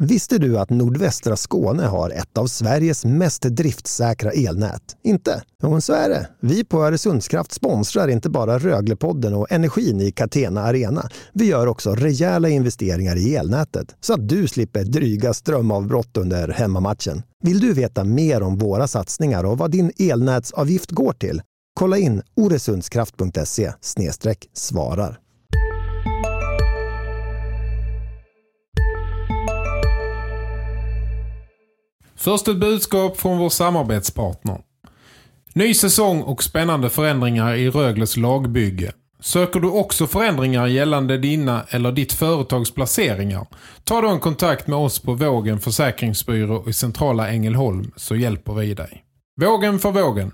Visste du att nordvästra Skåne har ett av Sveriges mest driftsäkra elnät? Inte? Jo, så är det. Vi på Öresundskraft sponsrar inte bara Röglepodden och energin i Catena Arena. Vi gör också rejäla investeringar i elnätet så att du slipper dryga strömavbrott under hemmamatchen. Vill du veta mer om våra satsningar och vad din elnätsavgift går till? Kolla in oresundskraft.se svarar. Först ett budskap från vår samarbetspartner. Ny säsong och spännande förändringar i Rögles lagbygge. Söker du också förändringar gällande dina eller ditt företags placeringar? Ta då en kontakt med oss på Vågen Försäkringsbyrå i centrala Ängelholm så hjälper vi dig. Vågen för vågen.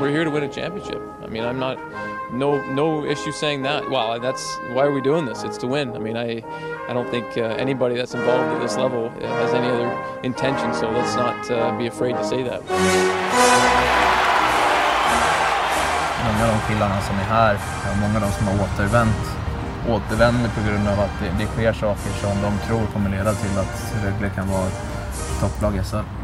We're here to win a championship. I mean, I'm not no no issue saying that. Well, that's why are we doing this? It's to win. I mean, I I don't think uh, anybody that's involved at this level uh, has any other intention. So let's not uh, be afraid to say that. Många av de killarna som är här, och många av de som har återvänt, återvänder på grund av att det, det sker saker som de tror kommer leda till att Rögle kan vara topplag i SHL.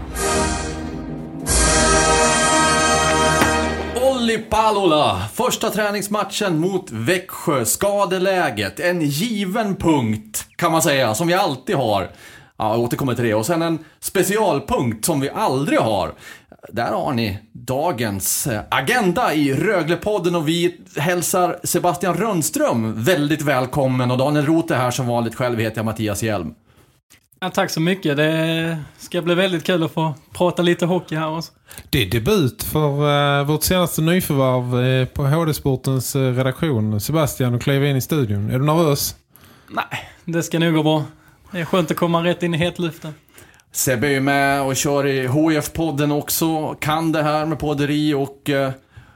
Olli Palola, första träningsmatchen mot Växjö. Skadeläget, en given punkt kan man säga, som vi alltid har. Ja, jag återkommer till det. Och sen en specialpunkt som vi aldrig har. Där har ni dagens eh, agenda i Röglepodden och vi hälsar Sebastian Rönnström väldigt välkommen och Daniel Roth är här som vanligt. Själv heter jag Mattias Hjelm. Ja, tack så mycket. Det ska bli väldigt kul att få prata lite hockey här också. Det är debut för uh, vårt senaste nyförvarv uh, på HD-sportens uh, redaktion. Sebastian, och kliva in i studion. Är du nervös? Nej, det ska nog gå bra. Det är skönt att komma rätt in i hetluften. Sebbe är ju med och kör i HF-podden också. Kan det här med podderi och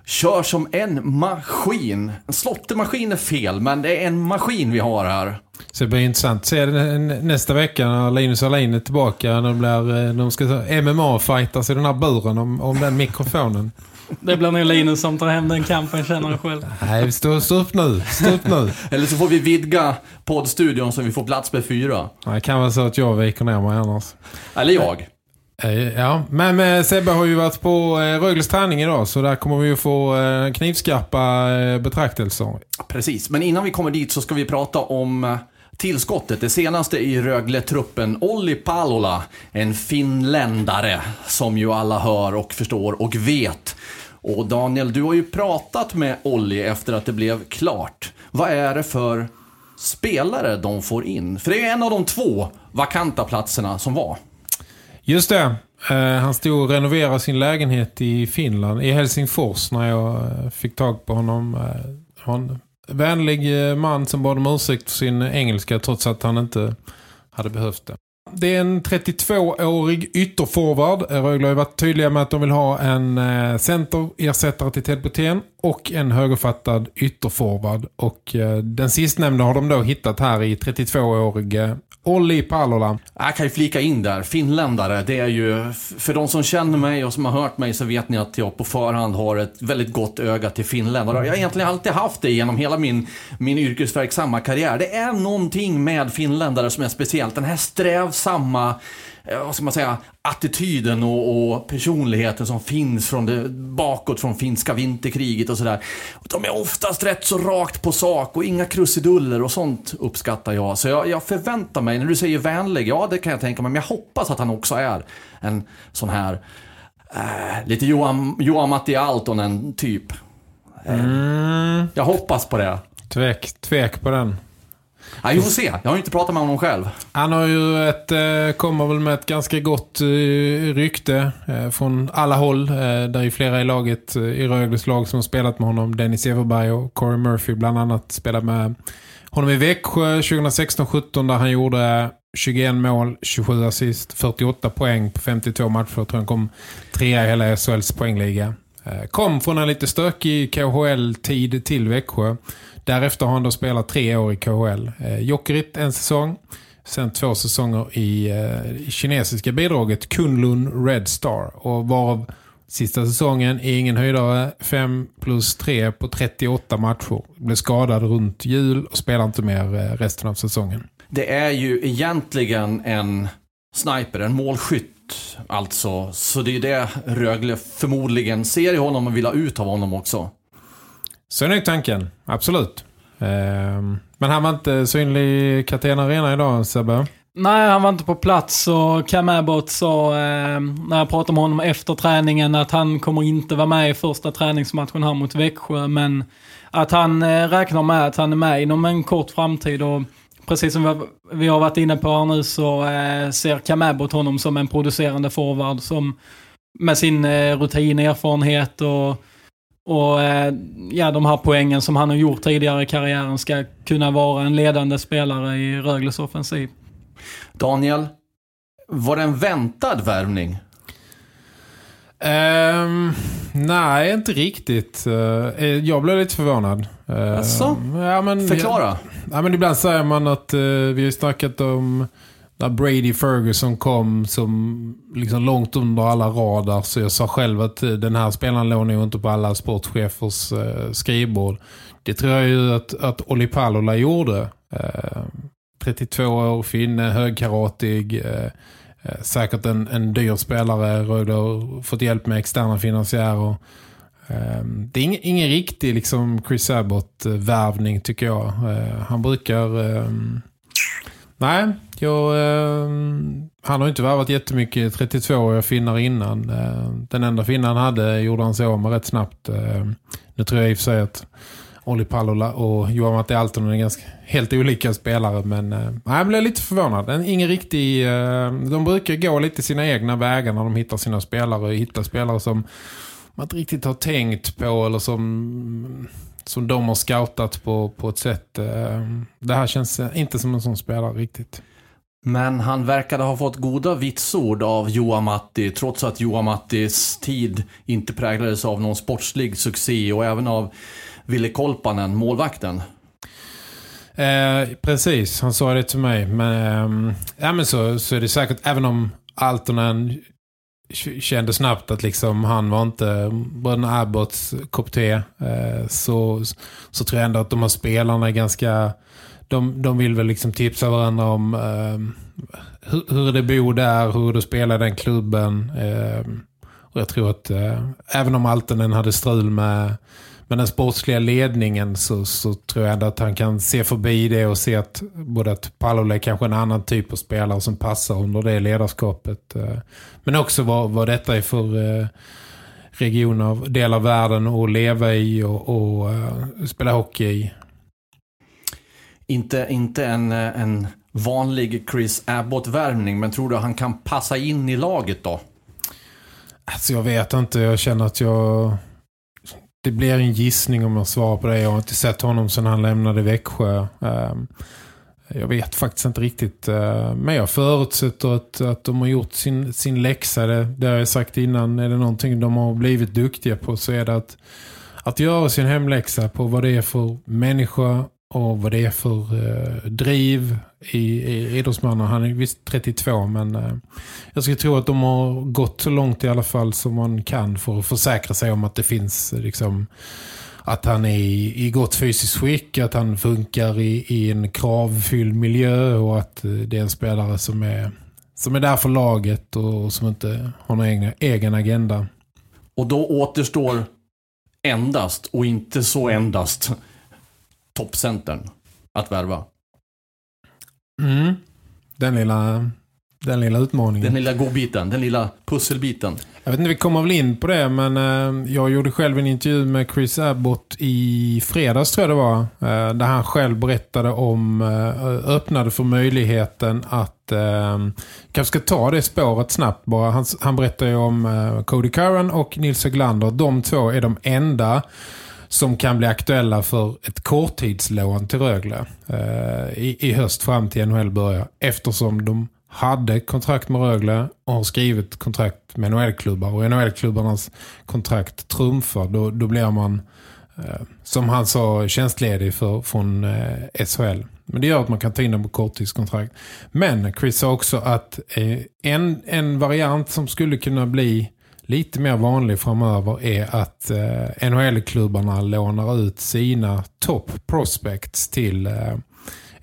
kör som en maskin. En slottemaskin är fel, men det är en maskin vi har här. Så det blir intressant. Se nästa vecka när Linus Alin är tillbaka. När de, blir, de ska MMA-fightas i den här buren om, om den mikrofonen. Det blir nog Linus som tar hem den kampen, känner jag själv. Nej, stå, stå upp nu. Stå upp nu. Eller så får vi vidga poddstudion så vi får plats med fyra. Det kan vara så att jag viker ner mig annars. Eller jag. Eh, ja, men eh, Sebbe har ju varit på eh, Rögles träning idag så där kommer vi ju få knivskarpa betraktelser. Precis, men innan vi kommer dit så ska vi prata om tillskottet, det senaste i Rögle-truppen, Olli Palola, en finländare som ju alla hör och förstår och vet. Och Daniel, du har ju pratat med Olli efter att det blev klart. Vad är det för spelare de får in? För det är en av de två vakanta platserna som var. Just det. Eh, han stod och renoverade sin lägenhet i Finland, i Helsingfors, när jag eh, fick tag på honom. Eh, han vänlig man som bad om ursäkt för sin engelska trots att han inte hade behövt det. Det är en 32-årig ytterforward. Rögle har varit tydliga med att de vill ha en centerersättare till Ted Botén och en högerfattad ytterforward. Och eh, den sistnämnda har de då hittat här i 32-årige Olli Palola. Jag kan ju flika in där. Finländare, det är ju... För de som känner mig och som har hört mig så vet ni att jag på förhand har ett väldigt gott öga till finländare. Jag har egentligen alltid haft det genom hela min, min yrkesverksamma karriär. Det är någonting med finländare som är speciellt. Den här strävsamma vad ska man säga, attityden och, och, personligheten som finns från det, bakåt från finska vinterkriget och sådär. De är oftast rätt så rakt på sak och inga krusiduller och sånt uppskattar jag. Så jag, jag förväntar mig, när du säger vänlig, ja det kan jag tänka mig, men jag hoppas att han också är en sån här äh, lite Johan, Johan Matti Altonen typ. Mm. Jag hoppas på det. Tvek, tvek på den. Ja, vi får se. Jag har ju inte pratat med honom själv. Han har ju ett, eh, kommer väl med ett ganska gott eh, rykte eh, från alla håll. Där är flera i laget, i Rögles lag som har spelat med honom. Dennis Everberg och Corey Murphy bland annat spelat med honom i Växjö 2016-17 där han gjorde 21 mål, 27 assist, 48 poäng på 52 matcher. Jag tror han kom trea i hela SHLs poängliga. Kom från en lite stökig KHL-tid till Växjö. Därefter har han då spelat tre år i KHL. Eh, Jokerit en säsong. Sen två säsonger i, eh, kinesiska bidraget Kunlun Red Star. Och varav sista säsongen är ingen höjdare. 5 plus 3 på 38 matcher. Blev skadad runt jul och spelar inte mer eh, resten av säsongen. det är ju egentligen en sniper, en målskytt alltså. Så det är det Rögle förmodligen ser i honom och vill ha ut av honom också. Så är nog tanken, absolut. Ehm, men han var inte synlig i Catena Arena idag, Sebbe? Nej, han var inte på plats och Cam Abbott sa eh, när jag pratade med honom efter träningen att han kommer inte vara med i första träningsmatchen här mot Växjö. Men att han eh, räknar med att han är med inom en kort framtid. Och precis som vi, har varit inne på här nu så eh, ser Cam Abbott honom som en producerande forward som med sin eh, rutin, erfarenhet och och eh, ja, de här poängen som han har gjort tidigare i karriären ska kunna vara en ledande spelare i Rögles offensiv. Daniel, var det en väntad värvning? Um, nej, inte riktigt. Uh, jag blev lite förvånad. Uh, alltså? Ja, men, Förklara. Ja, men ibland säger man att uh, vi har snackat om när Brady Ferguson kom som liksom långt under alla radar så jag sa själv att eh, den här spelaren låg nog inte på alla sportchefers eh, skrivbord. Det tror jag ju att, att Olli Palola gjorde. Eh, 32 år, finne, eh, högkaratig, eh, eh, säkert en, en dyr spelare, Rögle har fått hjälp med externa finansiärer. Ehm, det är ingen, ingen riktig liksom Chris Abbott-värvning tycker jag. Han brukar... Ehm, Nej, jag, eh, han har inte värvat jättemycket 32-åriga finnar innan. Eh, den enda finnan han hade gjorde han sig av med rätt snabbt. Eh, nu tror jag i och för sig att Olli Pallola och Johan Matti Alton är ganska helt olika spelare. Men eh, jag blev lite förvånad. ingen riktig, eh, de brukar gå lite sina egna vägar när de hittar sina spelare. Och hittar spelare som man inte riktigt har tänkt på eller som som de har scoutat på, på ett sätt. Eh, det här känns inte som en sån spelare riktigt. Men han verkade ha fått goda vitsord av Joa Matti trots att Joa Mattis tid inte präglades av någon sportslig succé och även av Ville Kolpanen, målvakten. Eh, precis, han sa det till mig. Men, eh, ja, men så, så är det säkert, även om Altonen kände snabbt att liksom han var inte bröderna Abbotts kopp te. Eh, så, så tror jag ändå att de här spelarna är ganska de, de vill väl liksom tipsa varandra om eh, hur, hur det bor där, hur det spelar den klubben. Eh, och jag tror att eh, även om Altonen hade strul med men den sportsliga ledningen så, så tror jag ändå att han kan se förbi det och se att både att Pallola är kanske en annan typ av spelare som passar under det ledarskapet. Eh, men också vad, vad detta är för eh, region av del av världen att leva i och, och uh, spela hockey i. Inte, inte en, en vanlig Chris Abbott-värvning men tror du han kan passa in i laget då? Alltså jag vet inte, jag känner att jag det blir en gissning om jag svarar på det. Jag har inte sett honom sedan han lämnade Växjö. Ehm, jag vet faktiskt inte riktigt. Eh, men jag förutsätter att, att de har gjort sin, sin läxa. Det, det har jag sagt innan. Är det någonting de har blivit duktiga på så är det att, att göra sin hemläxa på vad det är för människa och vad det är för eh, driv i, i idrottsmannen. Han är visst 32 men eh, jag skulle tro att de har gått så långt i alla fall som man kan för att försäkra sig om att det finns liksom att han är i, i gott fysiskt skick, att han funkar i, i en kravfylld miljö och att eh, det är en spelare som är, som är där för laget och, och som inte har någon egen, egen agenda. Och då återstår endast och inte så endast toppcentern att värva. Mm. Den lilla, den lilla utmaningen. Den lilla godbiten, den lilla pusselbiten. Jag vet inte, vi kommer väl in på det, men eh, jag gjorde själv en intervju med Chris Abbott i fredags tror jag det var. Eh, där han själv berättade om, eh, öppnade för möjligheten att eh, kanske ska ta det spåret snabbt bara. Han, han berättade ju om eh, Cody Curran och Nils Höglander. De två är de enda som kan bli aktuella för ett korttidslån till Rögle eh, i, i höst fram till NHL börjar. Eftersom de hade kontrakt med Rögle och har skrivit kontrakt med NHL-klubbar. Och NHL-klubbarnas kontrakt trumfar. Då, då blir man, eh, som han sa, tjänstledig för, från eh, SHL. Men det gör att man kan ta in dem på korttidskontrakt. Men Chris sa också att eh, en, en variant som skulle kunna bli lite mer vanlig framöver är att eh, NHL-klubbarna lånar ut sina top prospects till eh,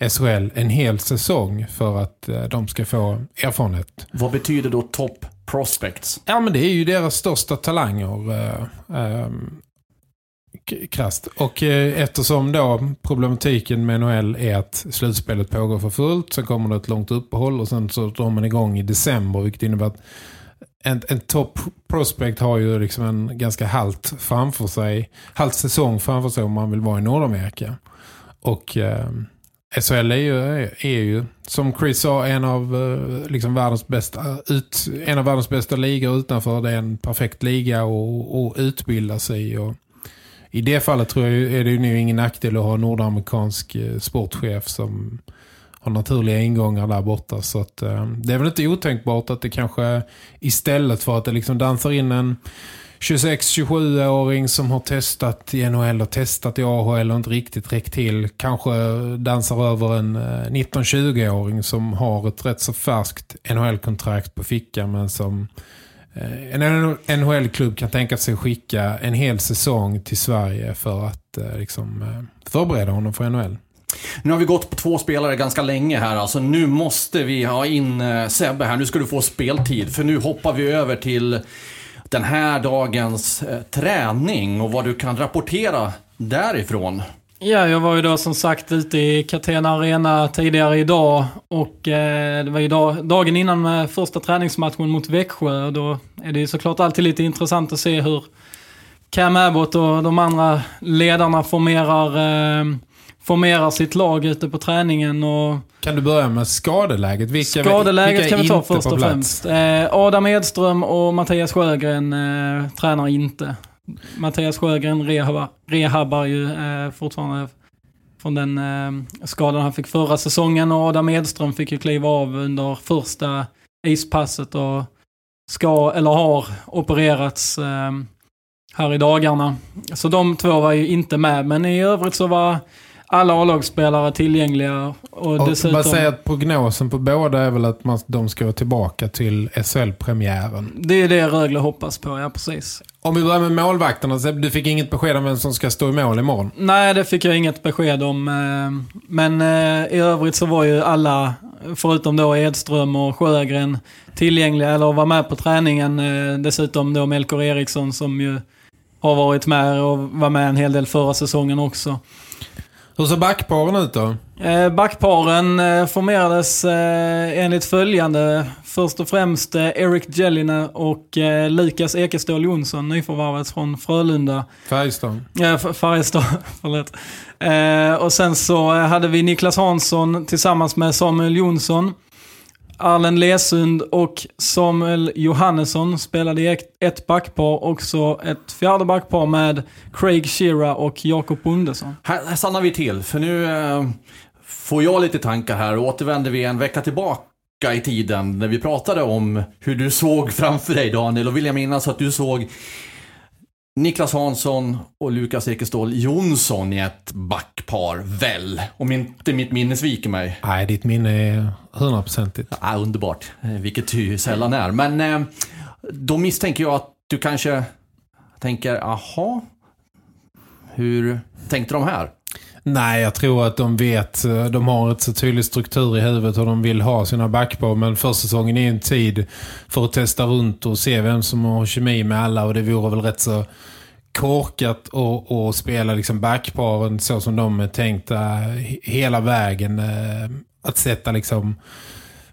SHL en hel säsong för att eh, de ska få erfarenhet. Vad betyder då top prospects? Ja, men det är ju deras största talanger. Eh, eh, krasst. Och eh, eftersom då problematiken med NHL är att slutspelet pågår för fullt så kommer det ett långt uppehåll och sen så drar man igång i december vilket innebär att en, en top prospect har ju liksom en ganska halt framför sig, halt säsong framför sig om man vill vara i Nordamerika. Och eh, SHL är ju, är ju, som Chris sa, en av, eh, liksom världens bästa, eh, ut, en av världens bästa ligor utanför. Det är en perfekt liga att utbilda sig i. Och I det fallet tror jag är det ju nu ingen nackdel att ha en nordamerikansk eh, sportchef som har naturliga ingångar där borta. Så att, eh, det är väl inte otänkbart att det kanske istället för att det liksom dansar in en 26-27-åring som har testat i NHL och testat i AHL och inte riktigt räckt till. Kanske dansar över en eh, 19-20-åring som har ett rätt så färskt NHL-kontrakt på fickan men som eh, en NHL-klubb kan tänka sig skicka en hel säsong till Sverige för att eh, liksom, förbereda honom för NHL. Nu har vi gått på två spelare ganska länge här. Alltså nu måste vi ha in eh, Sebbe här. Nu ska du få speltid. För nu hoppar vi över till den här dagens eh, träning och vad du kan rapportera därifrån. Ja, jag var ju då som sagt ute i Catena Arena tidigare idag och eh, det var ju dag, dagen innan med första träningsmatchen mot Växjö och då är det ju såklart alltid lite intressant att se hur Cam Abbott och de andra ledarna formerar eh, formerar sitt lag ute på träningen. Och kan du börja med skadeläget? Vilka, skadeläget vilka kan vi ta först och främst. Eh, Adam Edström och Mattias Sjögren eh, tränar inte. Mattias Sjögren rehabbar, rehabbar ju eh, fortfarande från den eh, skadan han fick förra säsongen och Adam Edström fick ju kliva av under första ispasset och ska, eller har, opererats eh, här i dagarna. Så de två var ju inte med, men i övrigt så var alla A-lagsspelare tillgängliga. Och, och dessutom... Man säger att prognosen på båda är väl att man, de ska vara tillbaka till SHL-premiären. Det är det Rögle hoppas på, ja precis. Om vi börjar med målvakterna, du fick inget besked om vem som ska stå i mål imorgon? Nej, det fick jag inget besked om. Eh, men eh, i övrigt så var ju alla, förutom då Edström och Sjögren, tillgängliga eller var med på träningen. Eh, dessutom då Melker Eriksson som ju har varit med och var med en hel del förra säsongen också. Hur ser backparen ut då? Eh, backparen eh, formerades eh, enligt följande. Först och främst Eric Jellina och Lukas Ekestål Jonsson, nyförvärvet från Frölunda. Färjestad. Ja, Färjestad, förlåt. Och sen så hade vi Niklas Hansson tillsammans med Samuel Jonsson. Arlen Lesund och Samuel Johannesson spelade i ett backpar. Också ett fjärde backpar med Craig Shearer och Jakob Bondesson. Här, här stannar vi till, för nu eh, får jag lite tankar här. och Återvänder vi en vecka tillbaka i tiden när vi pratade om hur du såg framför dig Daniel. Och vill jag minnas att du såg Niklas Hansson och Lukas Ekestål Jonsson i ett backpar, väl? Om inte mitt minne sviker mig. Nej, ditt minne är hundraprocentigt. Ja, underbart, eh, vilket ju sällan är. Men eh, då misstänker jag att du kanske tänker, aha, hur tänkte de här? Nej, jag tror att de vet, eh, de har ett så tydlig struktur i huvudet och de vill ha sina backpar. Men försäsongen är en tid för att testa runt och se vem som har kemi med alla. Och det vore väl rätt så korkat att spela liksom backparen så som de är tänkta eh, hela vägen. Eh, att sätta liksom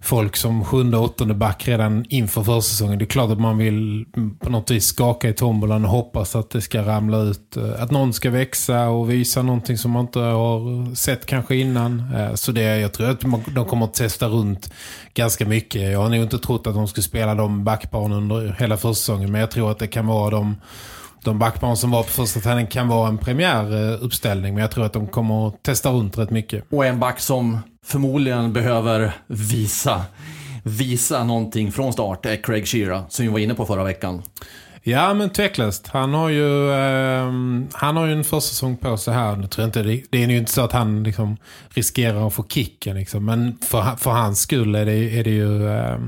folk som sjunde och åttonde back redan inför försäsongen. Det är klart att man vill på något vis skaka i tombolan och hoppas att det ska ramla ut. Eh, att någon ska växa och visa någonting som man inte har sett kanske innan. Eh, så det, jag tror att de kommer att testa runt ganska mycket. Jag har nog inte trott att de skulle spela de backbarnen under hela försäsongen. Men jag tror att det kan vara de de backbarn som var på första träning kan vara en premiäruppställning. Men jag tror att de kommer att testa runt rätt mycket. Och en back som förmodligen behöver visa, visa någonting från start är Craig Shearer, som vi var inne på förra veckan. Ja, men tveklöst. Han har ju, eh, han har ju en försäsong på sig här. Nu tror jag inte, det, det är ju inte så att han liksom riskerar att få kicken. Liksom. Men för, för hans skull är det, är det ju... Eh,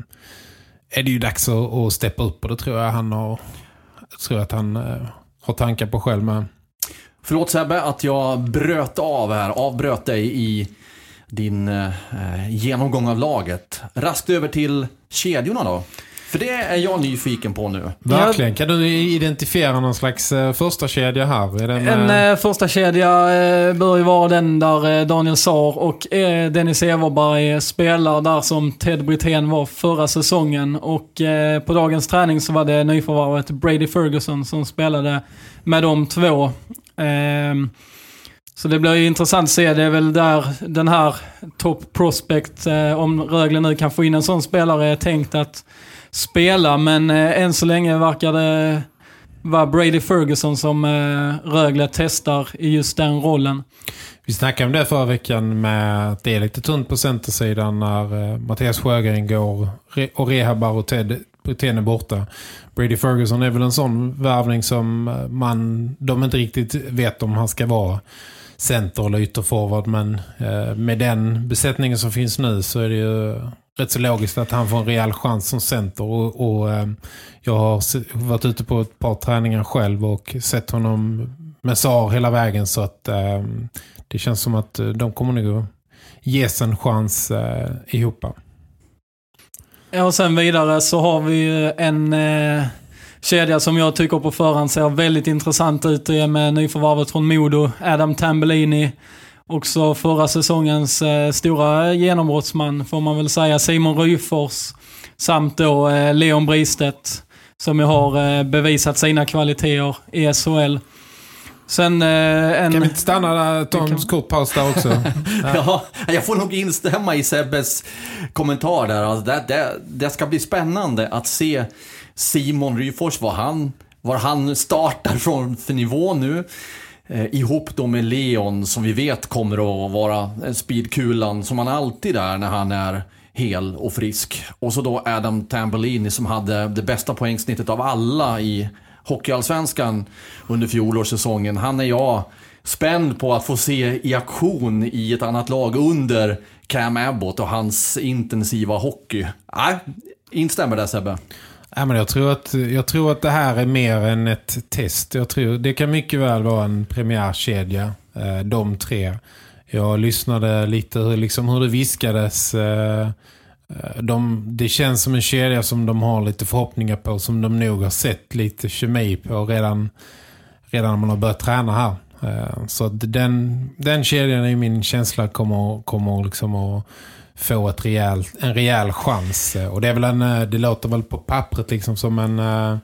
är det ju dags att, att steppa upp och det tror jag han har tror jag att han eh, har tankar på själv med. Förlåt Sebbe att jag bröt av här, avbröt dig i din eh, genomgång av laget. Raskt över till kedjorna då. För det är jag nyfiken på nu. Verkligen. Kan du identifiera någon slags eh, första kedja här? Med... En eh, första kedja eh, bör ju vara den där eh, Daniel Saar och eh, Dennis Everberg spelar där som Ted Brithén var förra säsongen. Och eh, på dagens träning så var det nyförvärvet Brady Ferguson som spelade med de två. Ehm, så det blir ju intressant att se. Det är väl där den här top prospect, eh, om Rögle nu kan få in en sån spelare, är tänkt att spela. Men eh, än så länge verkar det vara Brady Ferguson som eh, Rögle testar i just den rollen. Vi snackade om det förra veckan med att det är lite tunt på centersidan när eh, Mattias Sjögren går re och rehabar och Ted Brithén är borta. Brady Ferguson är väl en sån värvning som eh, man, de inte riktigt vet om han ska vara center eller ytterforward men eh, med den besättningen som finns nu så är det ju rätt så logiskt att han får en rejäl chans som center och, och eh, jag har varit ute på ett par träningar själv och sett honom med SAR hela vägen så att eh, det känns som att eh, de kommer nog ges en chans eh, ihop. Ja, och sen vidare så har vi ju en eh, kedja som jag tycker på förhand ser väldigt intressant ut. Det är med nyförvärvet från Modo, Adam Tambellini. Också förra säsongens eh, stora genombrottsman får man väl säga, Simon Ryfors. Samt då eh, Leon Bristedt som ju har eh, bevisat sina kvaliteter i SHL. Sen eh, en... Kan vi inte stanna där, ta Vi en kan- kort paus där också? Ja, jag får nog instämma i Sebbes kommentar där. Alltså det, det, det ska bli spännande att se Simon Ryfors, vad han, var han startar från för nivå nu. Eh, ihop då med Leon som vi vet kommer att vara speedkulan som han alltid är när han är hel och frisk. Och så då Adam Tambellini som hade det bästa poängsnittet av alla i Hockeyallsvenskan under fjolårssäsongen. Han är jag spänd på att få se i aktion i ett annat lag under Cam Abbott och hans intensiva hockey. Nej, instämmer där Sebbe. Ja, men jag, tror att, jag tror att det här är mer än ett test. Jag tror, det kan mycket väl vara en premiärkedja, eh, de tre. Jag lyssnade lite hur, liksom, hur det viskades. Eh, eh, de, det känns som en kedja som de har lite förhoppningar på. Som de nog har sett lite kemi på redan, redan när man har börjat träna här. Så den, den kedjan i min känsla kommer, kommer liksom att få ett rejäl, en rejäl chans. Eh, och det är väl en, eh, det låter väl på pappret liksom som en uh,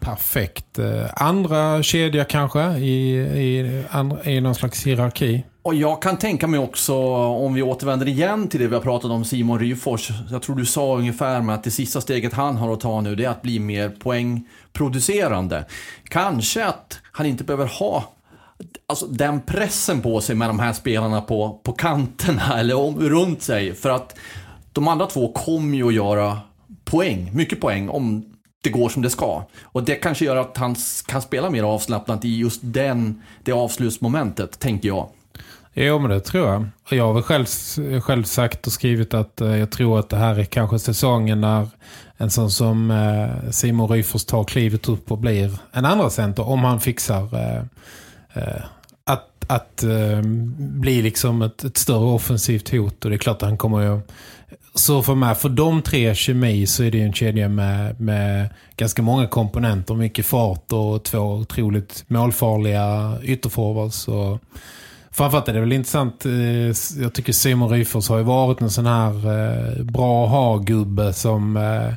perfekt uh, andra kedja kanske i, i, andra, i någon slags hierarki. Och jag kan tänka mig också, om vi återvänder igen till det vi har pratat om Simon Ryfors. Jag tror du sa ungefär med att det sista steget han har att ta nu det är att bli mer poängproducerande. Kanske att han inte behöver ha alltså, den pressen på sig med de här spelarna på, på kanterna eller om, runt sig. För att de andra två kommer ju att göra poäng, mycket poäng om det går som det ska. Och det kanske gör att han kan spela mer avslappnat i just den, det avslutsmomentet, tänker jag. Jo, men det tror jag. Och jag har väl själv, själv sagt och skrivit att eh, jag tror att det här är kanske säsongen när en sån som eh, Simon Ryfors tar klivet upp och blir en andra center om han fixar eh, Eh, att, att eh, bli liksom ett, ett större offensivt hot. Och det är klart att han kommer ju... Så för mig, för de tre kemi så är det en kedja med, med ganska många komponenter. Mycket fart och två otroligt målfarliga ytterforwards. Och Framförallt är det väl intressant, eh, jag tycker Simon Ryfors har ju varit en sån här eh, bra ha-gubbe som eh,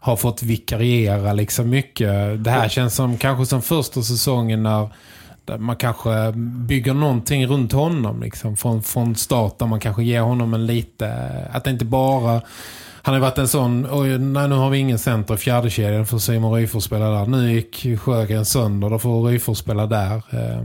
har fått vikariera liksom mycket. Det här känns som kanske som första säsongen när där man kanske bygger någonting runt honom liksom, från, från start där man kanske ger honom en lite, att det inte bara han har varit en sån, oj, nej, nu har vi ingen center i fjärde kedjan för Simon Ryfors spela där. Nu gick Sjögren sönder, då får Ryfors spela där. Eh,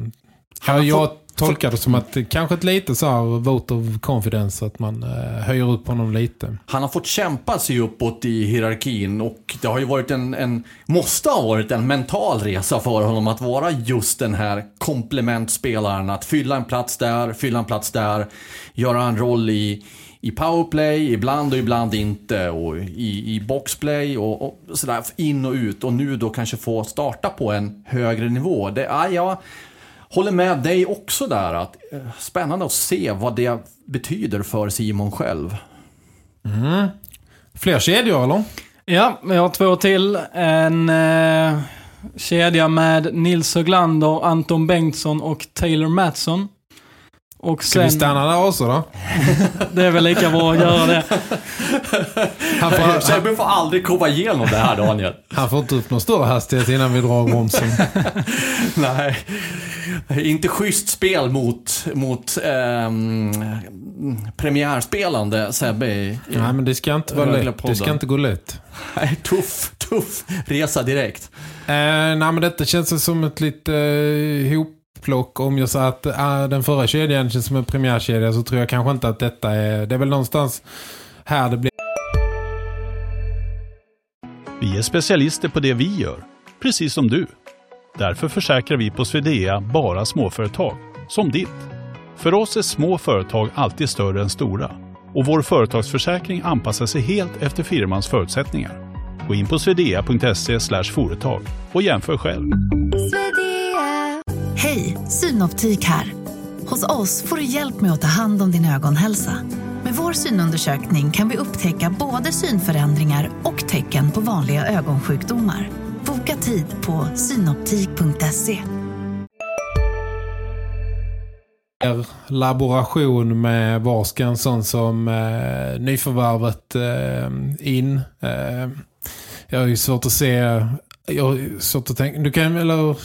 Ja, jag tolkar det som att det kanske ett lite så här vote of confidence att man eh, höjer upp honom lite. Han har fått kämpa sig uppåt i hierarkin och det har ju varit en, en måste ha varit en mental resa för honom att vara just den här komplementspelaren. Att fylla en plats där, fylla en plats där, göra en roll i, i powerplay, ibland och ibland inte, och i, i boxplay och, och sådär in och ut. Och nu då kanske få starta på en högre nivå. Det, ah, ja, håller med dig också där. att eh, Spännande att se vad det betyder för Simon själv. Fler kedjor eller? Ja, vi har två till. En eh, kedja med Nils Höglander, Anton Bengtsson och Taylor Mattsson. Och Ska vi sen, stanna där också då? det är väl lika bra att göra det. Han får, han, Sebbe får aldrig komma igenom det här Daniel. han får inte upp någon större hastighet innan vi drar bromsen. Nej, inte schysst spel mot, mot ehm, premiärspelande Sebbe. i- Nej, men det ska inte vara lätt. Det ska inte gå lätt. Nej, tuff, tuff resa direkt. Eh, nej, men detta känns som ett lite eh, hopplock. Om jag sa att eh, den förra kedjan känns som en premiärkedja så tror jag kanske inte att detta är... Det är väl någonstans här det blir... Vi är specialister på det vi gör, precis som du. Därför försäkrar vi på Swedea bara småföretag, som ditt. För oss är små företag alltid större än stora och vår företagsförsäkring anpassar sig helt efter firmans förutsättningar. Gå in på swedea.se företag och jämför själv. Hej, Synoptik här. Hos oss får du hjälp med att ta hand om din ögonhälsa. Med vår synundersökning kan vi upptäcka både synförändringar och tecken på vanliga ögonsjukdomar. Boka tid på synoptik.se. laboration med var sån som eh, nyförvärvet eh, in. Eh, jag har ju svårt att se... Jag har svårt att tänka... Du kan, eller,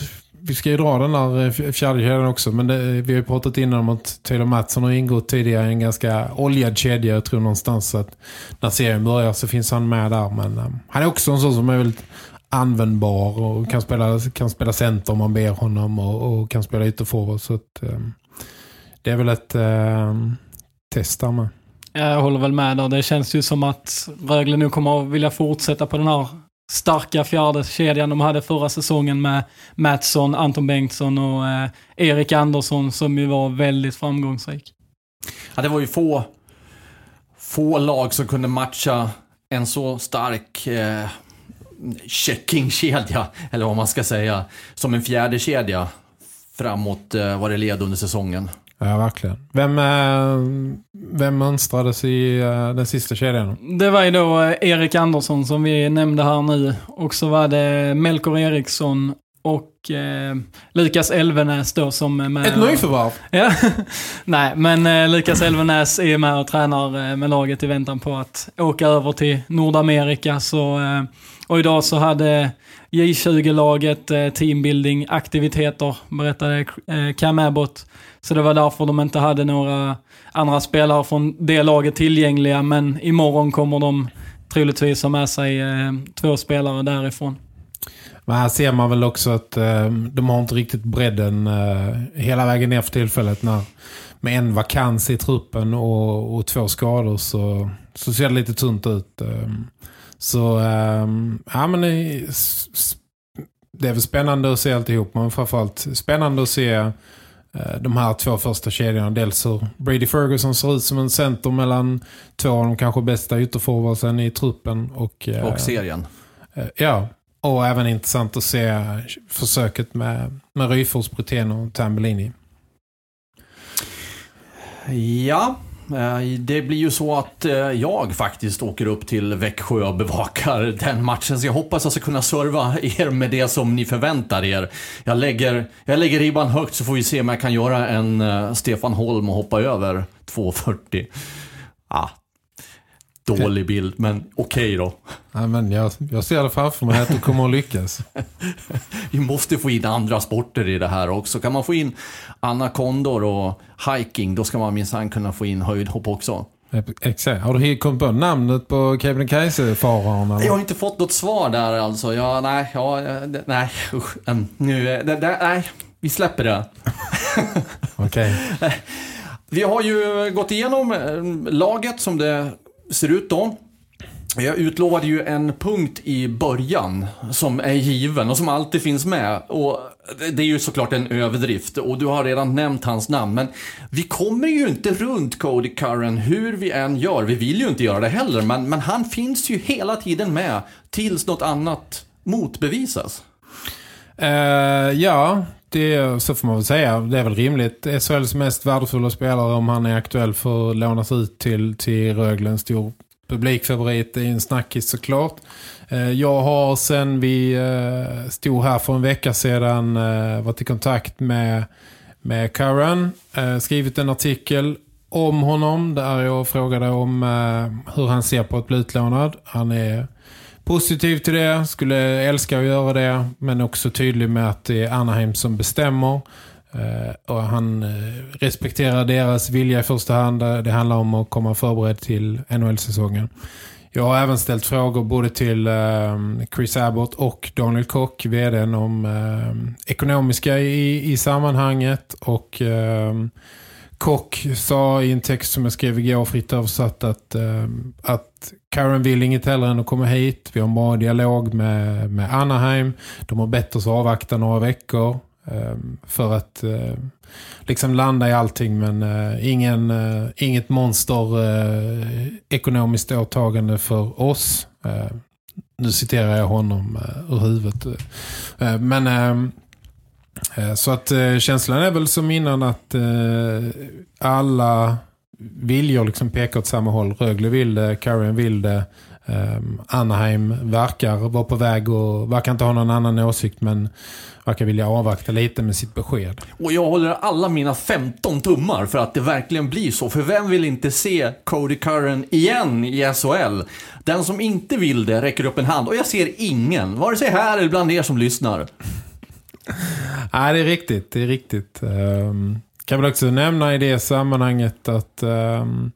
vi ska ju dra den där eh, fjärdekedjan fjärde kedjan också, men det, eh, vi har ju pratat innan om att Taylor Mattsson har ingått tidigare i en ganska oljad kedja. Jag tror någonstans att när serien börjar så finns han med där. Men um, han är också en sån som är väldigt användbar och kan spela, kan spela center om man ber honom och, och kan spela ytterforward. Så att, um, det är väl ett um, test där med. Jag håller väl med där. Det känns ju som att Rögle nu kommer att vilja fortsätta på den här starka fjärde kedjan de hade förra säsongen med Mattsson, Anton Bengtsson och eh, Erik Andersson som ju var väldigt framgångsrik. Ja, det var ju få, få lag som kunde matcha en så stark eh, checkingkedja, eller vad man ska säga, som en fjärde kedja framåt eh, vad det led under säsongen. Ja, verkligen. Vem, eh, vem mönstrades i eh, den sista kedjan? Det var ju då eh, Erik Andersson som vi nämnde här nu. Och så var det Melker Eriksson och eh, Lukas Elvenäs då som med. Ett nyförvärv. Ja. Nej, men eh, Lukas Elvenäs är med och tränar eh, med laget i väntan på att åka över till Nordamerika. Så, eh, och idag så hade J20-laget eh, teambuilding-aktiviteter, berättade eh, Cam Abbott. Så det var därför de inte hade några andra spelare från det laget tillgängliga. Men imorgon kommer de troligtvis ha med sig eh, två spelare därifrån. Men här ser man väl också att eh, de har inte riktigt bredden eh, hela vägen ner för tillfället. När, med en vakans i truppen och, och två skador så, så ser det lite tunt ut. Eh, så eh, ja, men det, är väl spännande att se alltihop. Men framförallt spännande att se eh, de här två första kedjorna. Dels hur Brady Ferguson ser ut som en center mellan två av de kanske bästa ytterforwardsen i truppen. Och, eh, Och serien. Eh, Ja, och även intressant att se försöket med, med Ryfors, Brutén och Tambellini. Ja, Eh, det blir ju så att eh, jag faktiskt åker upp till Växjö och bevakar den matchen. Så jag hoppas jag ska kunna serva er med det som ni förväntar er. Jag lägger, jag lägger ribban högt så får vi se om jag kan göra en eh, Stefan Holm och hoppa över 2.40. Ah, dålig bild, men okej då. Ja, men jag, jag ser det framför mig att du kommer att lyckas. Vi måste få in andra sporter i det här också. Kan man få in anakondor och hiking, då ska man minsann kunna få in höjdhopp också. Exakt. Har du kommit på namnet på Kebnekaise-fararen? Jag har inte fått något svar där alltså. Jag, nej, ja, nej, usch. em, Nu, eh, det, det, nej, vi släpper det. Okej. Vi har ju gått igenom eh, laget som det ser ut då. Jag utlovade ju en punkt i början som är given och som alltid finns med. Och det är ju såklart en överdrift och du har redan nämnt hans namn. Men vi kommer ju inte runt Cody Curran hur vi än gör. Vi vill ju inte göra det heller, men, men han finns ju hela tiden med tills något annat motbevisas. Uh, ja, det, så får man väl säga. Det är väl rimligt. SHLs mest värdefulla spelare om han är aktuell för att lånas ut till, till Rögle. En stor publikfavorit är en snackis såklart. Eh, jag har sen vi eh, stod här för en vecka sedan eh, varit i kontakt med, med Karen. Skrivit en artikel om honom där jag frågade om hur han ser på att bli utlånad. Han är positiv till det, skulle älska att göra det men också tydlig med att det är Anaheim som bestämmer. Eh, och han eh, respekterar deras vilja i första hand. Det handlar om att komma förberedd till NHL-säsongen. Jag har även ställt frågor både till eh, Chris Abbott och Daniel Kock, vdn, om ekonomiska i, i sammanhanget. Och Kock sa i en text som jag skrev igår fritt översatt att, eh, att Karen vill inget hellre än att komma hit. Vi har en bra dialog med, med Anaheim. De har bett oss avvakta några veckor eh, för att eh, liksom landa i allting men eh, ingen, eh, inget monster eh, ekonomiskt åtagande för oss. nu citerar jag honom ur huvudet. men ehm, Eh, så att eh, känslan är väl som innan att eh, alla viljor liksom pekar åt samma håll. Rögle vill det, Karen vill det. Um, Anaheim verkar vara på väg och verkar inte ha någon annan åsikt men verkar vilja avvakta lite med sitt besked. Och jag håller alla mina 15 tummar för att det verkligen blir så. För vem vill inte se Cody Curran igen i SHL? Den som inte vill det räcker upp en hand och jag ser ingen, vare sig här eller bland er som lyssnar. Nej, det är riktigt. Det är riktigt. Um, kan väl också nämna i det sammanhanget att um,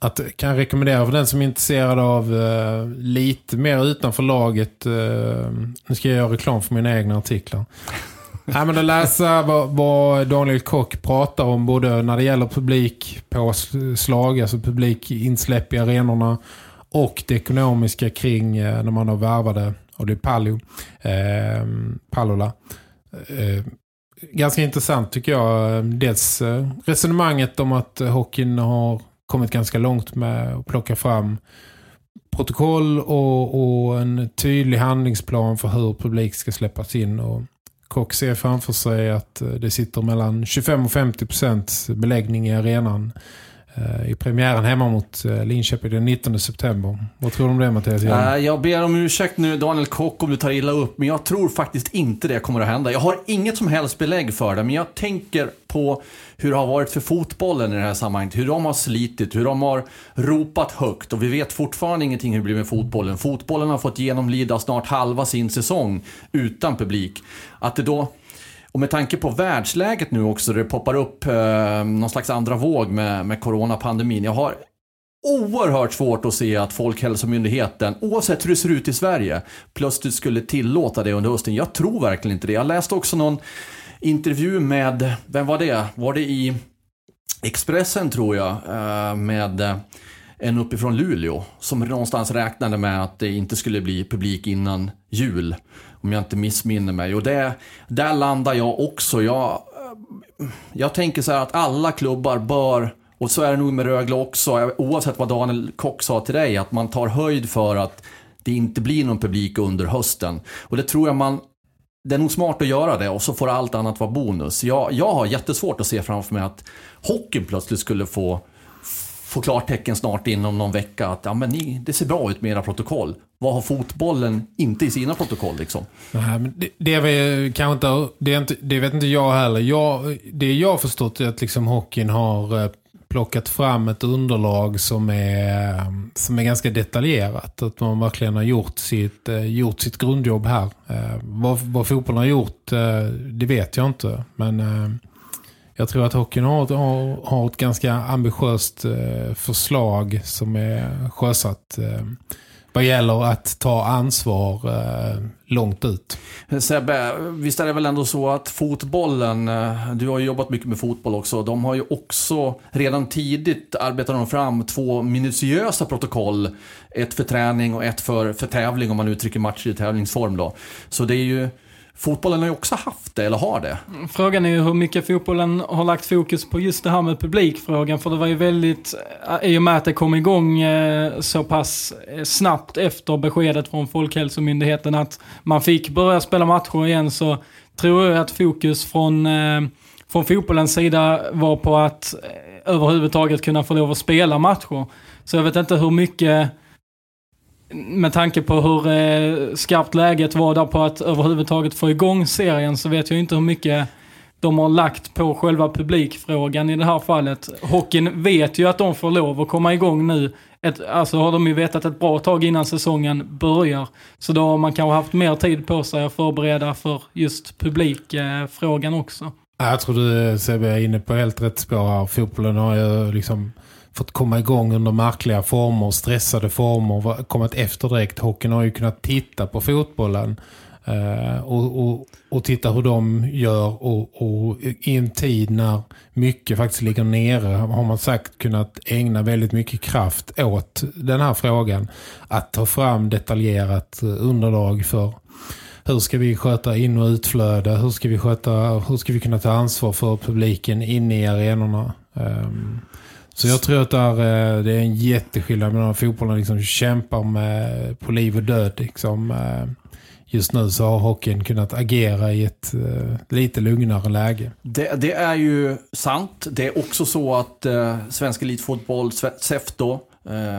att kan rekommendera för den som är intresserad av uh, lite mer utanför laget. Uh, nu ska jag göra reklam för mina egna artiklar. Nej, men att läsa vad, vad, Daniel Kock pratar om både när det gäller publik på slag, alltså publikinsläpp i arenorna och det ekonomiska kring uh, när man har värvade, och det är Palio, eh, Palola. Eh, ganska intressant tycker jag. Dels eh, resonemanget om att hockeyn har kommit ganska långt med att plocka fram protokoll och, och, en tydlig handlingsplan för hur publik ska släppas in. Och Kock ser framför sig att eh, det sitter mellan 25 och 50 procents beläggning i arenan Eh, Eh, i premiären hemma mot eh, Linköping den 19 september. Vad tror du om det Mattias? Eh, jag ber om ursäkt nu Daniel Kock om du tar illa upp, men jag tror faktiskt inte det kommer att hända. Jag har inget som helst belägg för det, men jag tänker på hur det har varit för fotbollen i det här sammanhanget. Hur de har slitit, hur de har ropat högt och vi vet fortfarande ingenting hur det blir med fotbollen. Fotbollen har fått genomlida snart halva sin säsong utan publik. Att det då och med tanke på världsläget nu också, det poppar upp eh, någon slags andra våg med, med coronapandemin. Jag har oerhört svårt att se att Folkhälsomyndigheten, oavsett hur det ser ut i Sverige, plötsligt skulle tillåta det under hösten. Jag tror verkligen inte det. Jag läste också någon intervju med, vem var det? Var det i Expressen tror jag, eh, med eh, en uppifrån Luleå som någonstans räknade med att det inte skulle bli publik innan jul. Om jag inte missminner mig. Och det, där landar jag också. Jag, jag tänker så här att alla klubbar bör, och så är det nog med Rögle också, oavsett vad Daniel Kock sa till dig, att man tar höjd för att det inte blir någon publik under hösten. Och det tror jag man det är nog smart att göra det och så får allt annat vara bonus. Jag, jag har jättesvårt att se framför mig att hockeyn plötsligt skulle få få klartecken snart inom någon vecka att ja, men ni, det ser bra ut med era protokoll. Vad har fotbollen inte i sina protokoll liksom? Nej, men det, det, är kanske inte, det, är inte, det vet inte jag heller. Jag, det jag har förstått är att liksom hockeyn har eh, plockat fram ett underlag som är, eh, som är ganska detaljerat. Att man verkligen har gjort sitt, eh, gjort sitt grundjobb här. Vad, vad fotbollen har gjort, det vet jag inte. Men jag tror att hockeyn har, har, har ett ganska ambitiöst eh, förslag som är sjösatt eh, vad gäller att ta ansvar eh, långt ut. Sebbe, visst är det väl ändå så att fotbollen, eh, du har ju jobbat mycket med fotboll också, de har ju också redan tidigt arbetat de fram två minutiösa protokoll. Ett för träning och ett för, för tävling om man uttrycker matcher i tävlingsform då. Så det är ju Fotbollen har ju också haft det, eller har det. Frågan är ju hur mycket fotbollen har lagt fokus på just det här med publikfrågan. För det var ju väldigt, eh, i och med att det kom igång eh, så pass eh, snabbt efter beskedet från Folkhälsomyndigheten att man fick börja spela matcher igen så tror jag att fokus från, från fotbollens sida var på att överhuvudtaget kunna få lov att spela matcher. Så jag vet inte hur mycket, med tanke på hur eh, skarpt läget var där på att överhuvudtaget få igång serien, så vet jag inte hur mycket de har lagt på själva publikfrågan i det här fallet. Hockeyn vet ju att de får lov att komma igång nu. Ett, alltså har de ju vetat ett bra tag innan säsongen börjar. Så då har man kanske haft mer tid på sig att förbereda för just publikfrågan också. Jag tror du Sebbe är inne på helt rätt spår här. Fotbollen har ju liksom fått komma igång under märkliga former, stressade former, kommit efter direkt. Hockeyn har ju kunnat titta på fotbollen eh, och, och, och, titta hur de gör och, och, i en tid när mycket faktiskt ligger nere har man sagt kunnat ägna väldigt mycket kraft åt den här frågan att ta fram detaljerat eh, underlag för hur ska vi sköta in- och utflöde hur ska vi sköta hur ska vi kunna ta ansvar för publiken inne i arenorna um, så jag tror att där, eh, det är en jätteskillnad mellan fotbollen liksom kämpar med på liv och död liksom eh, just nu så har hockeyn kunnat agera i ett eh, lite lugnare läge. Det, det, är ju sant. Det är också så att eh, Svensk Elitfotboll, SEF då,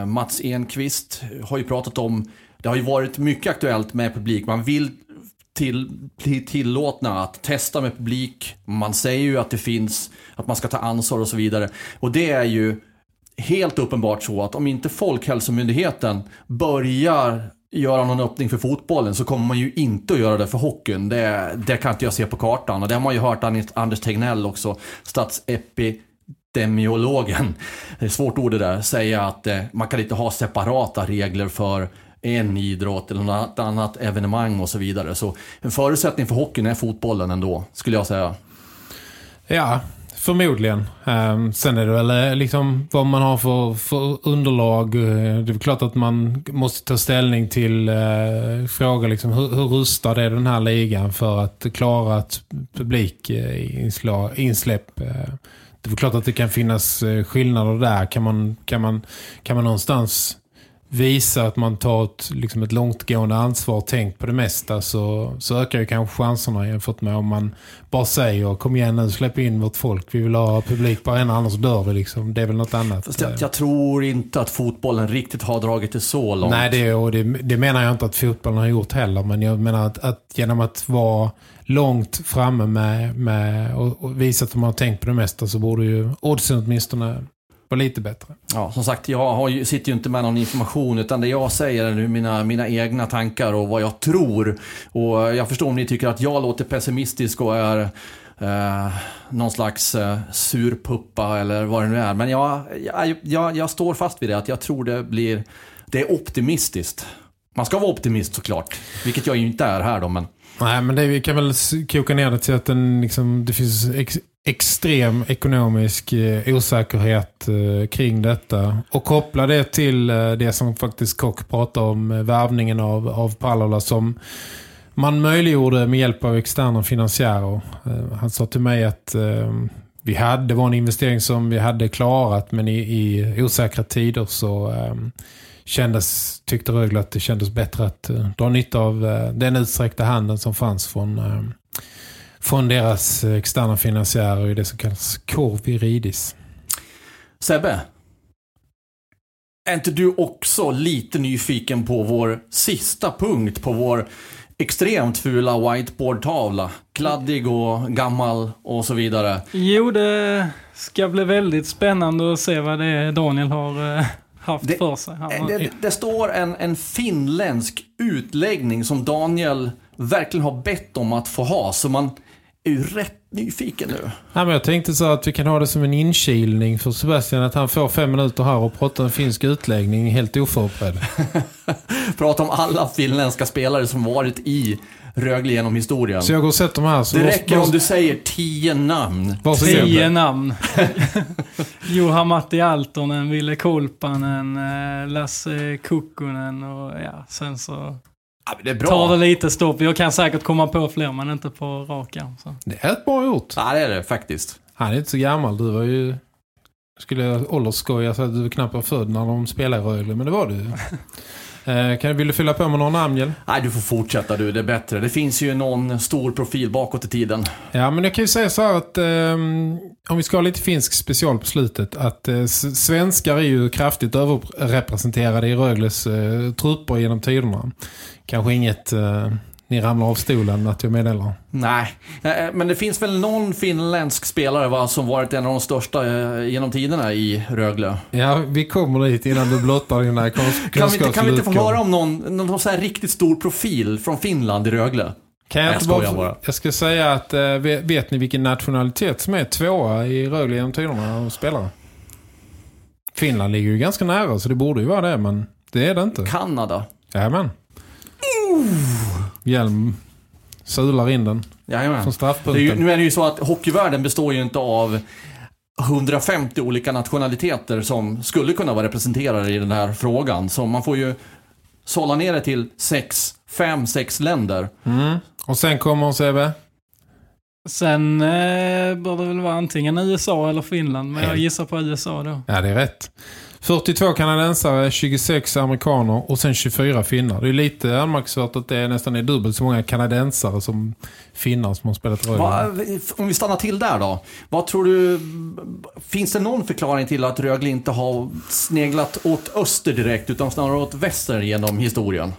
Mats Enqvist har ju pratat om, det har ju varit mycket aktuellt med publik. Man vill till, bli tillåtna att testa med publik. Man säger ju att det finns, att man ska ta ansvar och så vidare. Och det är ju helt uppenbart så att om inte Folkhälsomyndigheten börjar göra någon öppning för fotbollen så kommer man ju inte att göra det för hockeyn. Det, det kan inte jag se på kartan. Och det har man ju hört Anders Tegnell också, statsepidemiologen, det är svårt ord det där, säga att eh, man kan inte ha separata regler för en idrott eller något annat evenemang och så vidare. Så en förutsättning för hockeyn är fotbollen ändå, skulle jag säga. Ja, Förmodligen. Ehm, sen är det väl eh, liksom vad man har för, för underlag. Eh, det är klart att man måste ta ställning till eh, frågor. liksom, hur, hur rustad är den här ligan för att klara ett publikinsläpp. Det är klart att det kan finnas skillnader där. Kan man, kan man, kan man någonstans visa att man tar ett, liksom ett långtgående ansvar och tänk på det mesta så, så ökar ju kanske chanserna jämfört med om man bara säger kom igen nu, släpp in vårt folk. Vi vill ha publik på en annars dör vi liksom. Det är väl något annat. Jag, jag, tror inte att fotbollen riktigt har dragit det så långt. Nej, det, och det, det menar jag inte att fotbollen har gjort heller. Men jag menar att, att genom att vara långt framme med, med och, och visa att de har tänkt på det mesta så borde ju oddsen åtminstone var lite bättre. Ja, som sagt, jag har ju, sitter ju inte med någon information utan det jag säger är nu mina, mina egna tankar och vad jag tror. Och jag förstår om ni tycker att jag låter pessimistisk och är eh, någon slags eh, surpuppa eller vad det nu är. Men jag, jag, jag, jag står fast vid det, att jag tror det blir, det är optimistiskt. Man ska vara optimist såklart, vilket jag ju inte är här då, men... Nej, men det, vi kan väl koka ner det till att den, liksom, det finns ex extrem ekonomisk eh, osäkerhet eh, kring detta. Och koppla det till eh, det som faktiskt Kock pratade om, eh, värvningen av, av Pallola som man möjliggjorde med hjälp av externa finansiärer. Eh, han sa till mig att eh, vi hade, det var en investering som vi hade klarat men i, i osäkra tider så eh, kändes, tyckte Rögle att det kändes bättre att dra nytta av den utsträckta handen som fanns från från deras externa finansiärer i det som kallas Corviridis. Sebbe, är inte du också lite nyfiken på vår sista punkt på vår extremt fula whiteboard-tavla? Kladdig och gammal och så vidare. Jo, det ska bli väldigt spännande att se vad det är Daniel har haft det, för sig. Det, det, det, står en, en finländsk utläggning som Daniel verkligen har bett om att få ha. Så man är ju rätt nyfiken nu. Ja, men jag tänkte så att vi kan ha det som en inkilning för Sebastian att han får fem minuter här och pratar en finsk utläggning helt oförberedd. Prata om alla finländska spelare som varit i Rögle genom historien. Så jag går och sätter mig här. Så det räcker måste... om du säger tio namn. Tio namn. Juha Matti Altonen, Ville Kolpanen, eh, Lasse Kukkonen och ja, sen så Ja, det är bra. Ta det lite stopp. Jag kan säkert komma på fler, men inte på raka. Så. Det är ett bra gjort. Ja, det är det faktiskt. Han är inte så gammal. Du var ju... Skulle jag åldersskoja så att du knappt var född när de spelade i Rögle, men det var du Eh, kan, vill du fylla på med någon namn, Hjell? Nej, du får fortsätta du. Det är bättre. Det finns ju någon stor profil bakåt i tiden. Ja, men jag kan ju säga så här att ehm, om vi ska ha lite finsk special på slutet att eh, svenskar är ju kraftigt överrepresenterade i Rögles eh, trupper genom tiderna. Kanske inget eh, ni ramlar av stolen att jag meddelar. Nej, eh, men det finns väl någon finländsk spelare va, som varit en av de största eh, genom tiderna i Rögle. Ja, vi kommer dit innan du blottar dina kunsk- Kan vi, inte, kan vi inte få kunskapsluckor. höra om någon, någon så här riktigt stor profil från Finland i Rögle? Kan jag, jag bara, bara. jag ska säga att, eh, vet, vet ni vilken nationalitet som är tvåa i Rögle genom tiderna och spelare? Finland ligger ju ganska nära så det borde ju vara det, men det är det inte. Kanada. Jajamän. Hjelm sular in den Jajamän. från Det är straffpunkten. ju, nu är det ju så att hockeyvärlden består ju inte av 150 olika nationaliteter som skulle kunna vara representerade i den här frågan. Så man får ju sålla ner det till sex, fem, sex länder. Mm. Och sen kommer hon Sebbe. Sen eh, bör det väl vara antingen USA eller Finland. Men jag gissar på USA då. Ja, det är rätt. 42 kanadensare, 26 amerikaner och sen 24 finnar. Det är lite anmärkningsvärt att det nästan är dubbelt så många kanadensare som finnar som har spelat Rögle. Om vi stannar till där då. Vad tror du, finns det någon förklaring till att Rögle inte har sneglat åt öster direkt utan snarare åt väster genom historien?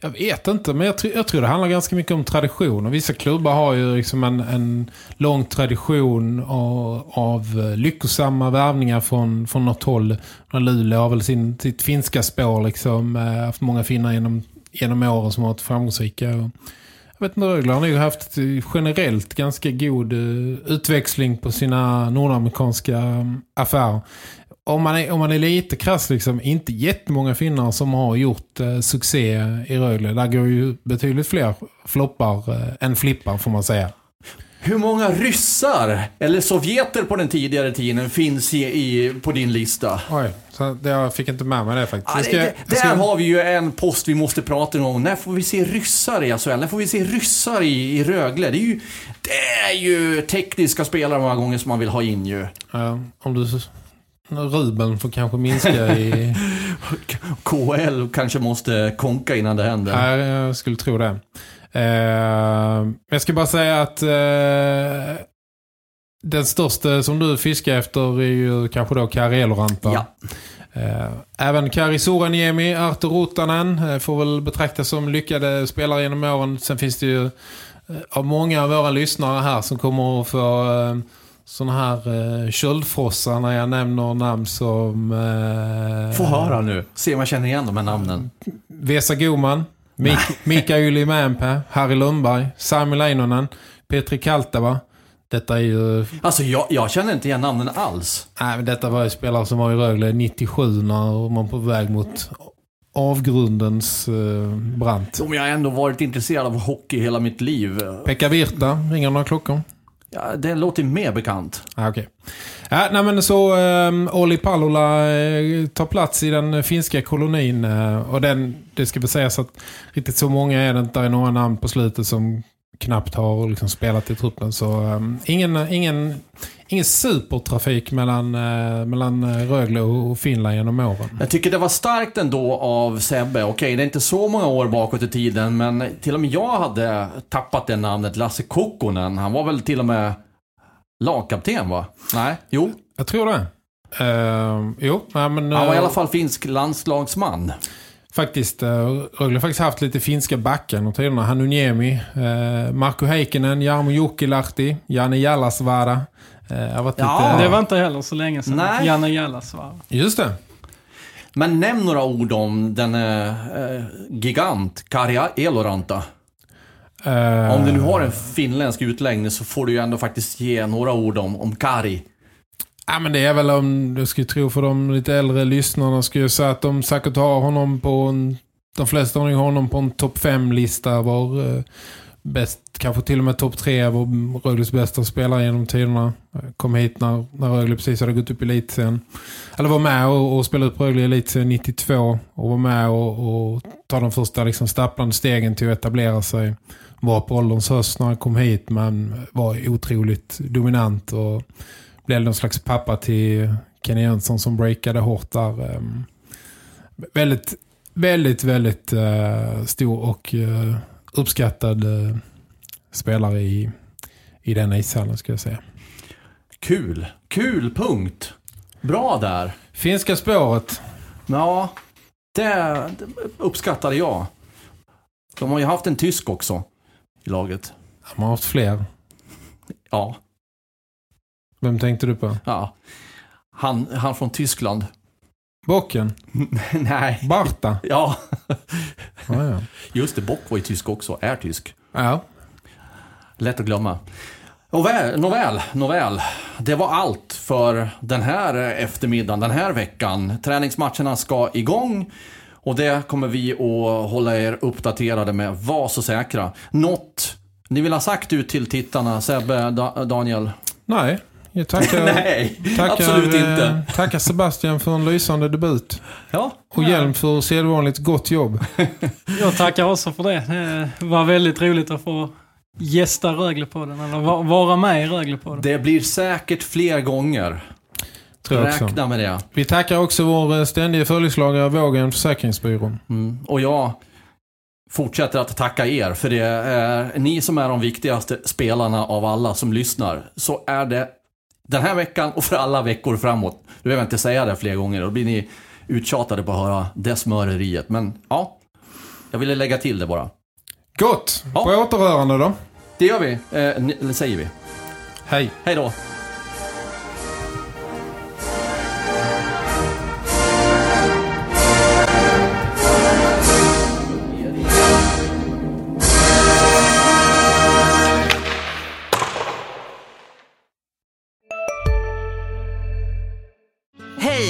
Jag vet inte, men jag, tror- jag tror det handlar ganska mycket om tradition. Och vissa klubbar har ju liksom en, en lång tradition av, av eh, lyckosamma värvningar från, från något håll. Luleå har väl sin, sitt finska spår liksom. Eh, haft många finnar genom, genom åren som har varit framgångsrika. Och, jag vet inte, Rögle har nog haft generellt ganska god eh, utväxling på sina nordamerikanska mm, affärer. Om man, är, om man är lite krass, liksom, inte jättemånga finnar som har gjort eh, succé i Rögle. Där går ju betydligt fler floppar eh, än flippar får man säga. Hur många ryssar eller sovjeter på den tidigare tiden finns i, i, på din lista? Oj, så det, jag fick inte med mig det faktiskt. Ja, Jag ska- det, jag ska- där har vi ju en post vi måste prata om. När får vi se ryssar i SHL? När får vi se ryssar i, i Rögle? Det är, ju, det är ju tekniska spelare många gånger som man vill ha in ju. Ja, om du... Rubeln får kanske minska i... KL kanske måste konka innan det händer. Nej, jag skulle tro det. Eh, jag ska bara säga att eh, den största som du fiskar efter är ju kanske då Kari Eloranta. Ja. Eh, även Kari Soraniemi, Artur Rotanen eh, får väl betraktas som lyckade spelare genom åren. Sen finns det ju eh, av många av våra lyssnare här som kommer att få sådana här eh, köldfrossar när jag nämner namn som... Eh, Få höra nu. Se om jag känner igen de här namnen. Vesa Goman, Mik Mika Ylimäenpää, Harry Lundberg, Sami Leinonen, Petri Kaltava. Detta är ju... Alltså jag, jag känner inte igen namnen alls. Nej, men detta var ju spelare som var i Rögle 97 när man på väg mot avgrundens eh, brant. Om jag ändå varit intresserad av hockey hela mitt liv. Pekka Virta, ringer några klockor? Ja, det låter mer bekant. Ah, okej. Ja, nej men så ehm, um, Olli Pallola eh, tar plats i den finska kolonin eh, och den, det ska väl sägas att riktigt så många är det inte, det är några namn på slutet som knappt har liksom spelat i truppen så um, ingen, ingen, ingen supertrafik mellan, eh, mellan Rögle och Finland genom åren. Jag tycker det var starkt ändå av Sebbe. Okej, det är inte så många år bakåt i tiden, men till och med jag hade tappat det namnet. Lasse Kokkonen. Han var väl till och med lagkapten va? Nej, jo. Jag tror det. Uh, jo, nej, men... Han var i eh, alla fall finsk landslagsman. Faktiskt, uh, Rögle har faktiskt haft lite finska backar och tiderna. Hanuniemi, uh, Marko Heikkinen, Jarmo Jokilahti, Janne Jallasvara. Jag har varit Ja. lite... Det var inte heller så länge sedan. Nej. Janne Jallas var. Just det. Men nämn några ord om den eh, gigant Kari Eloranta. Eh, Om du nu har en finländsk utläggning så får du ju ändå faktiskt ge några ord om, om Kari. Ja, men det är väl om du skulle tro för de lite äldre lyssnarna skulle jag säga att de säkert har honom på en, de flesta har honom på en topp 5-lista var eh, bäst, kanske till och med topp 3 var Rögles bästa spelare genom tiderna. Kom hit när, när Rögle precis hade gått upp i elitsen. Eller var med och, och spelade upp Rögle i elitsen 92 och var med och, och ta de första liksom, stapplande stegen till att etablera sig. Var på ålderns höst när han kom hit men var otroligt dominant och blev någon slags pappa till Kenny Jönsson som breakade hårt där. Ehm, väldigt, väldigt, väldigt eh, stor och eh, uppskattad eh, spelare i, i den ishallen ska jag säga. Kul. Kul punkt. Bra där. Finska spåret. Ja, det, det uppskattade jag. De har ju haft en tysk också i laget. De har haft fler. Ja, Vem tänkte du på? ja. Han, han från Tyskland. Bocken? Nej. Barta? Ja, Ja, ja. just det. Bock var ju tysk också. Är tysk. ja. Lätt att glömma. Nåväl, nåväl, nåväl. Det var allt för den här eftermiddagen, den här veckan. Träningsmatcherna ska igång. Och det kommer vi att hålla er uppdaterade med. Var så säkra. Något ni vill ha sagt ut till tittarna, Sebbe, da, Daniel? Nej, jag tackar, Nej, tackar, absolut inte. eh, tackar Sebastian för en lysande debut. Ja, Och Hjelm för sedvanligt gott jobb. Jag tackar också för det. Det var väldigt roligt att få gästa Röglepodden, eller va- vara med i Röglepodden. det blir säkert fler gånger. Tror också. Räkna med det. Vi tackar också vår eh, ständiga följeslagare Vågen Försäkringsbyrå. Mm. Och jag fortsätter att tacka er, för det är ni som är de viktigaste spelarna av alla som lyssnar. Så är det den här veckan och för alla veckor framåt. Du behöver inte säga det fler gånger, då blir ni uttjatade på att höra det smöreriet. Men ja, jag ville lägga till det bara. Gott! Ja. På återhörande då. Det gör vi, eh, säger vi. Hej! Hej då!